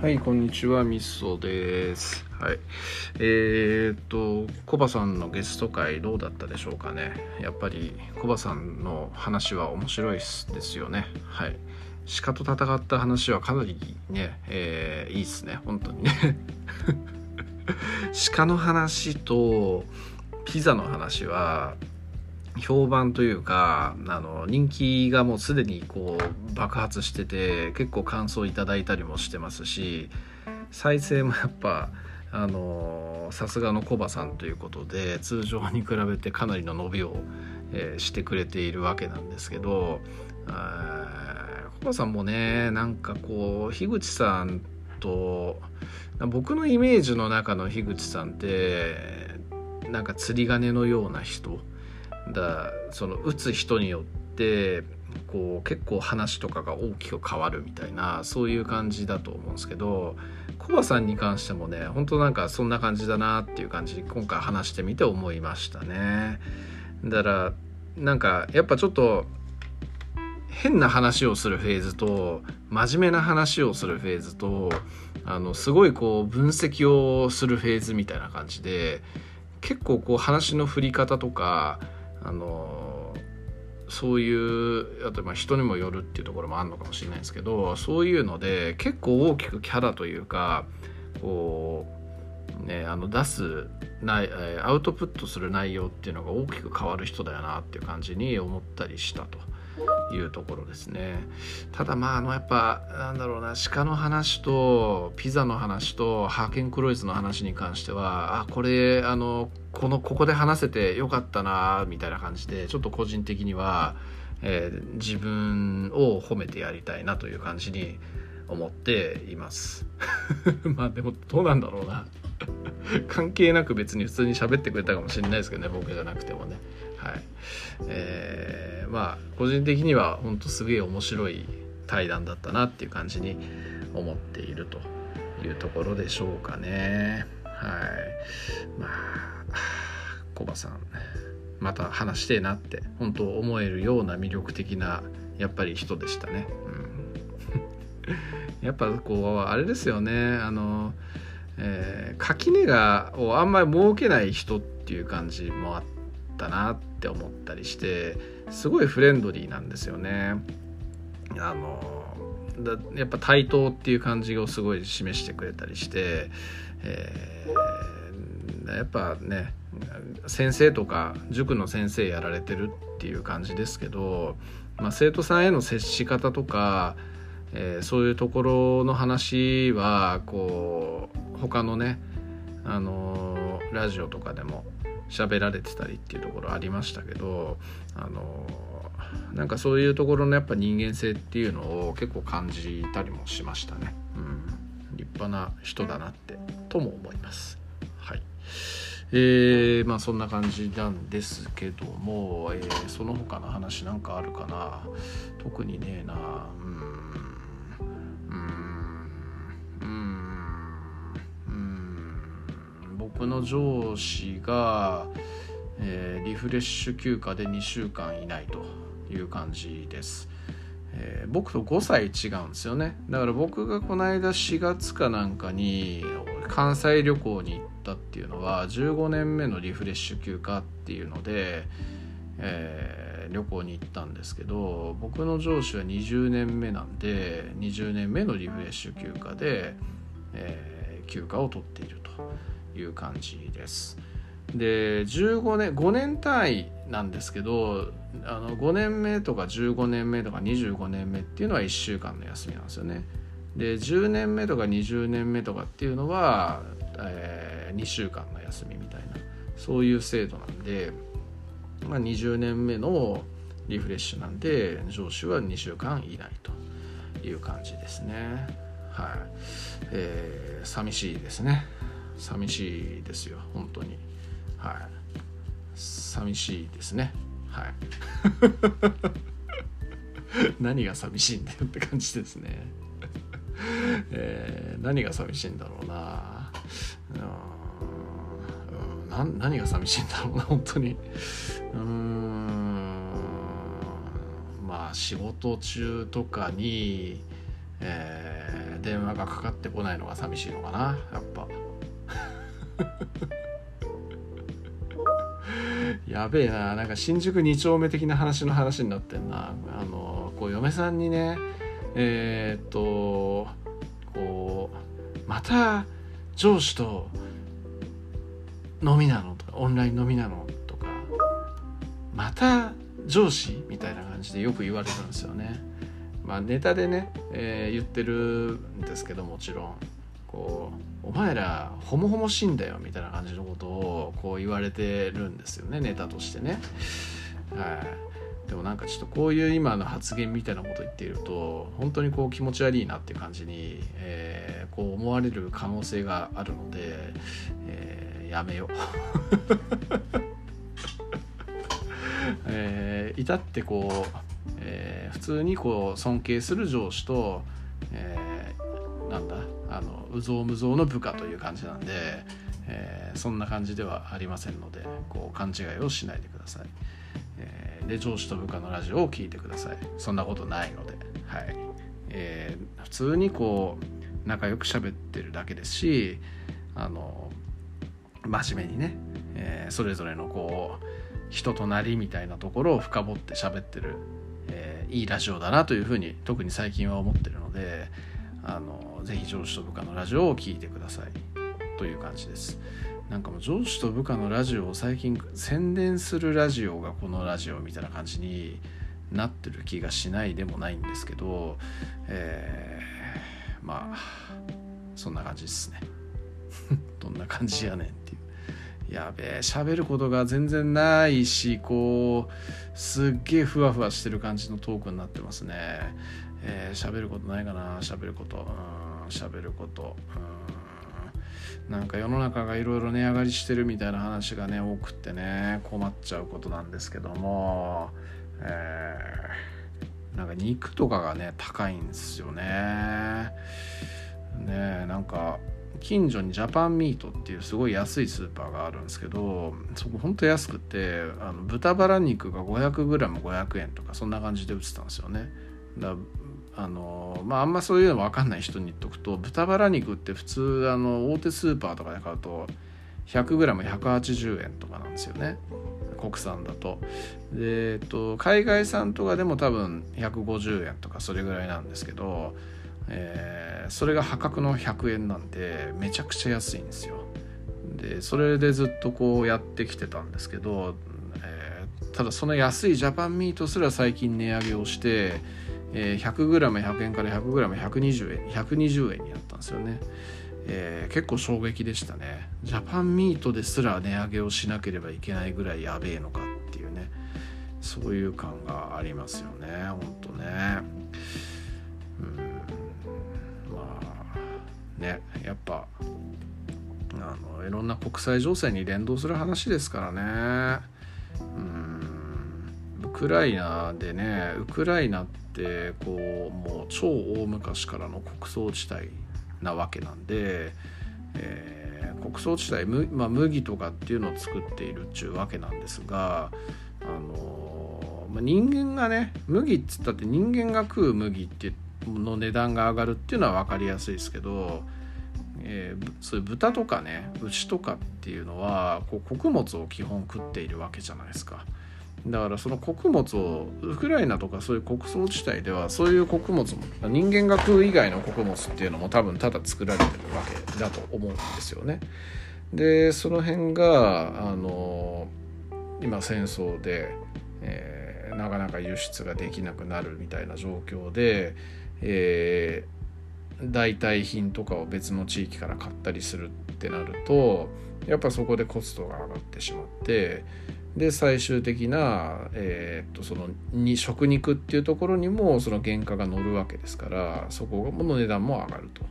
はい、こんにちは、みっそです。はい。えー、っと、コバさんのゲスト会どうだったでしょうかね。やっぱり、コバさんの話は面白いですよね。はい。鹿と戦った話はかなりね、えー、いいっすね、本当にね。鹿の話とピザの話は、評判というかあの人気がもうすでにこう爆発してて結構感想いただいたりもしてますし再生もやっぱあのさすがのコバさんということで通常に比べてかなりの伸びを、えーしてくれているわけなんですけどコバさんもねなんかこう樋口さんと僕のイメージの中の樋口さんってなんか釣り鐘のような人だその打つ人によってこう結構話とかが大きく変わるみたいなそういう感じだと思うんですけどコバさんに関してもね本当なんかそんな感じだなっていう感じ今回話してみて思いましたね。だからなんかやっぱちょっと変な話をするフェーズと真面目な話をするフェーズとあのすごいこう分析をするフェーズみたいな感じで結構こう話の振り方とかあのそういうあとまあ人にもよるっていうところもあるのかもしれないですけどそういうので結構大きくキャラというかこうねあの出すないアウトプットする内容っていうのが大きく変わる人だよなっていう感じに思ったりしたと。いうところですね。ただまああのやっぱなんだろうな鹿の話とピザの話とハーケンクロイズの話に関してはあこれあのこのここで話せてよかったなみたいな感じでちょっと個人的には、えー自分を褒めてやりたいなという感じに思っています。まあでもどうなんだろうな。関係なく別に普通に喋ってくれたかもしれないですけどね僕じゃなくてもね。はい。えーまあ個人的には本当すげえ面白い対談だったなっていう感じに思っているというところでしょうかね。はい。まあコバさんまた話してえなって本当思えるような魅力的なやっぱり人でしたね、うん、やっぱこうあれですよね。あの、えー垣根がをあんまり設けない人っていう感じもあったなってって思ったりしてすごいフレンドリーなんですよね。あのだやっぱ対等っていう感じをすごい示してくれたりして、えーやっぱね先生とか塾の先生やられてるっていう感じですけど、まあ、生徒さんへの接し方とか、えーそういうところの話はこう他のねあのラジオとかでも喋られてたりっていうところありましたけどあのなんかそういうところのやっぱ人間性っていうのを結構感じたりもしましたね。うん、立派な人だなってとも思います。はい。えー、まあそんな感じなんですけども、えーその他の話なんかあるかな？特にねえなうん僕の上司が、えーリフレッシュ休暇で2週間いないという感じです、えー僕と5歳違うんですよね。だから僕がこの間4月かなんかに関西旅行に行ったっていうのは15年目のリフレッシュ休暇っていうので、えー旅行に行ったんですけど僕の上司は20年目なんで20年目のリフレッシュ休暇で、えー休暇を取っていると。いう感じです。で15年5年単位なんですけどあの5年目とか15年目とか25年目っていうのは1週間の休みなんですよね。で10年目とか20年目とかっていうのは、え2週間の休みみたいなそういう制度なんで、まあ、20年目のリフレッシュなんで上司は2週間いないという感じですね。はい、えー寂しいですね。寂しいですよ本当に。はい。寂しいですね。はい。何が寂しいんだよって感じですね。えー何が寂しいんだろうな。うんな何が寂しいんだろうな本当に。うーんまあ仕事中とかに、えー、電話がかかってこないのが寂しいのかなやっぱ やべえななんか新宿2丁目的な話の話になってんな。あのこう嫁さんにねえー、っとこうまた上司と飲みなの？とかオンライン飲みなの？とかまた上司？みたいな感じでよく言われるんですよね。まあ、ネタでね、えー、言ってるんですけどもちろん。こう「お前らホモホモしいんだよ」みたいな感じのことをこう言われてるんですよねネタとしてね。はい、でもなんかちょっとこういう今の発言みたいなこと言っていると本当にこう気持ち悪いなっていう感じに、えー、こう思われる可能性があるので、えー、やめよう。えー、至ってこう、えー、普通にこう尊敬する上司と、あのうぞうむぞうの部下という感じなんで、えー、そんな感じではありませんのでこう勘違いをしないでください、えー、で上司と部下のラジオを聞いてください。そんなことないので。はい、えー、普通にこう仲良く喋ってるだけですしあの真面目にね、え、それぞれのこう人となりみたいなところを深掘って喋ってる、え、いいラジオだなというふうに特に最近は思ってるのであのぜひ上司と部下のラジオを聴いてください。という感じです。なんかもう上司と部下のラジオを最近宣伝するラジオがこのラジオみたいな感じになってる気がしないでもないんですけど、えー、まあそんな感じですね。どんな感じやねんっていう。やべえ喋ることが全然ないしこうすっげえふわふわしてる感じのトークになってますね。えー、喋ることないかな。喋ること。うん。喋ること。なんか世の中がいろいろ値上がりしてるみたいな話がね多くってね困っちゃうことなんですけども。えー、なんか肉とかがね高いんですよね。ねなんか近所にジャパンミートっていうすごい安いスーパーがあるんですけどそこほんと安くてあの豚バラ肉が 500g500 円とかそんな感じで売ってたんですよね。だあのまああんまそういうの分かんない人に言っとくと豚バラ肉って普通あの大手スーパーとかで買うと 100g180 円とかなんですよね。国産だと。で、えっと、海外産とかでも多分150円とかそれぐらいなんですけどえー、それが破格の100円なんでめちゃくちゃ安いんですよ。でそれでずっとこうやってきてたんですけど、えー、ただその安いジャパンミートすら最近値上げをして、えー、100g100 円から 100g120 円120円になったんですよね、えー、結構衝撃でしたね。ジャパンミートですら値上げをしなければいけないぐらいやべえのかっていうね。そういう感がありますよねほんとね。うん。まあねやっぱあのいろんな国際情勢に連動する話ですからね。うん。クライナでねウクライナってこうもう超大昔からの穀倉地帯なわけなんで、えー、穀倉地帯、まあ、麦とかっていうのを作っているっちゅうわけなんですがあの、まあ、人間がね麦っつったって人間が食う麦っての値段が上がるっていうのは分かりやすいですけど、えー、そういう豚とかね牛とかっていうのはこう穀物を基本食っているわけじゃないですか。だからその穀物をウクライナとかそういう穀倉地帯ではそういう穀物も人間が食う以外の穀物っていうのも多分ただ作られてるわけだと思うんですよね。でその辺があの今戦争で、えー、なかなか輸出ができなくなるみたいな状況でえー、代替品とかを別の地域から買ったりするってなるとやっぱそこでコストが上がってしまってで最終的な、えー、っとそのに食肉っていうところにもその原価が乗るわけですからそこの値段も上がると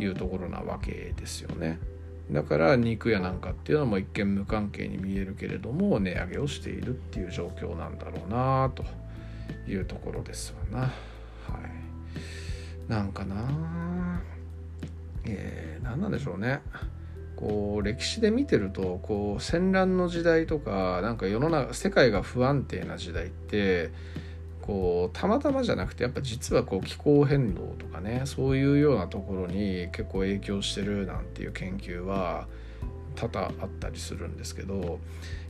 いうところなわけですよね。だから肉やなんかっていうのも一見無関係に見えるけれども値上げをしているっていう状況なんだろうなというところですわな。はいなんかなえー、何なんでしょうねこう歴史で見てるとこう戦乱の時代とかなんか世の中世界が不安定な時代ってこうたまたまじゃなくてやっぱ実はこう気候変動とかねそういうようなところに結構影響してるなんていう研究は多々あったりするんですけど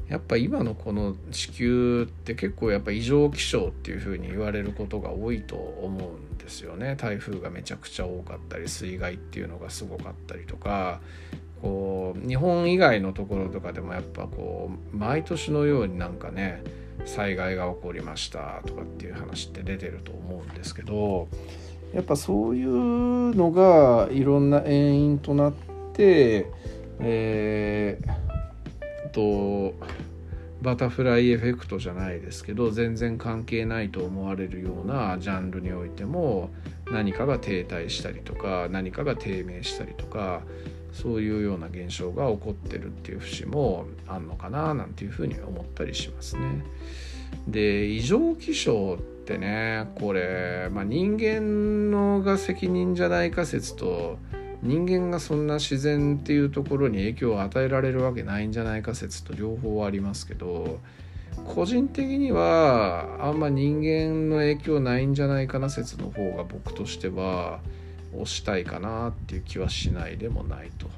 やっぱ今のこの地球って結構やっぱ異常気象っていうふうに言われることが多いと思うんですよね。台風がめちゃくちゃ多かったり水害っていうのがすごかったりとかこう日本以外のところとかでもやっぱこう毎年のようになんかね災害が起こりましたとかっていう話って出てると思うんですけどやっぱそういうのがいろんな遠因となってえー、とバタフライエフェクトじゃないですけど全然関係ないと思われるようなジャンルにおいても何かが停滞したりとか何かが低迷したりとかそういうような現象が起こってるっていう節もあんのかななんていうふうに思ったりしますね。で異常気象ってねこれ、まあ、人間のが責任じゃないか説と人間がそんな自然っていうところに影響を与えられるわけないんじゃないか説と両方ありますけど個人的にはあんま人間の影響ないんじゃないかな説の方が僕としては押したいかなっていう気はしないでもないと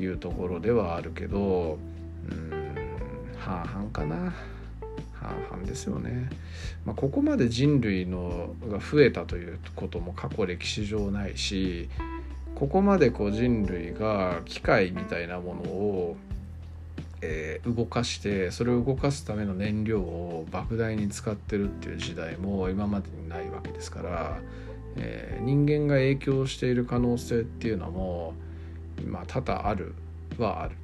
いうところではあるけどうん半々かな。半々ですよね、まあ、ここまで人類のが増えたということも過去歴史上ないしここまでこう人類が機械みたいなものを、え、動かしてそれを動かすための燃料を莫大に使ってるっていう時代も今までにないわけですから、えー、人間が影響している可能性っていうのも、ま、多々あるはある。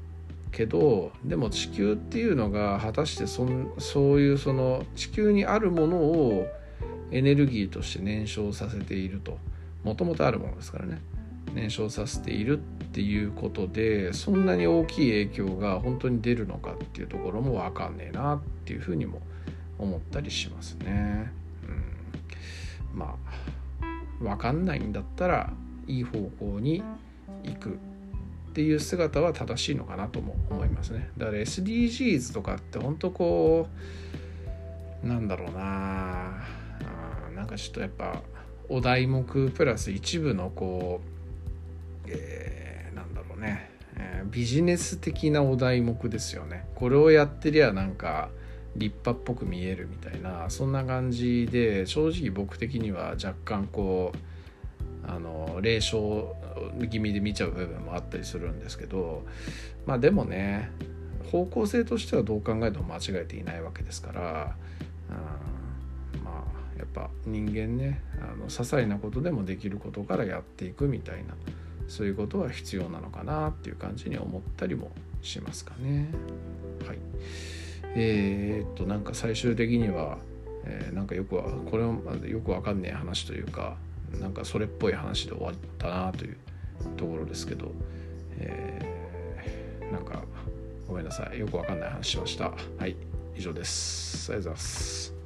けどでも地球っていうのが果たしてそそういうその地球にあるものをエネルギーとして燃焼させているともともとあるものですからね燃焼させているっていうことでそんなに大きい影響が本当に出るのかっていうところも分かんねえなっていうふうにも思ったりしますね。うん、まあ分かんないんだったらいい方向に行くっていう姿は正しいのかなとも思いますね。だから SDGs とかって本当こうなんだろうな。あなんかちょっとやっぱお題目プラス一部のこうえー、なんだろうね、えー、ビジネス的なお題目ですよね。これをやってりゃなんか立派っぽく見えるみたいなそんな感じで正直僕的には若干こうあの霊障気味で見ちゃう部分もあったりするんですけどまあでもね方向性としてはどう考えても間違えていないわけですから、うん、まあやっぱ人間ねあの些細なことでもできることからやっていくみたいなそういうことは必要なのかなっていう感じに思ったりもしますかね。はい、えー、っとなんか最終的には、えー、なんかよくはこれはよくわかんねえ話というかなんかそれっぽい話で終わったなというところですけど、えー、なんかごめんなさいよくわかんない話しました。はい以上です。ありがとうございます。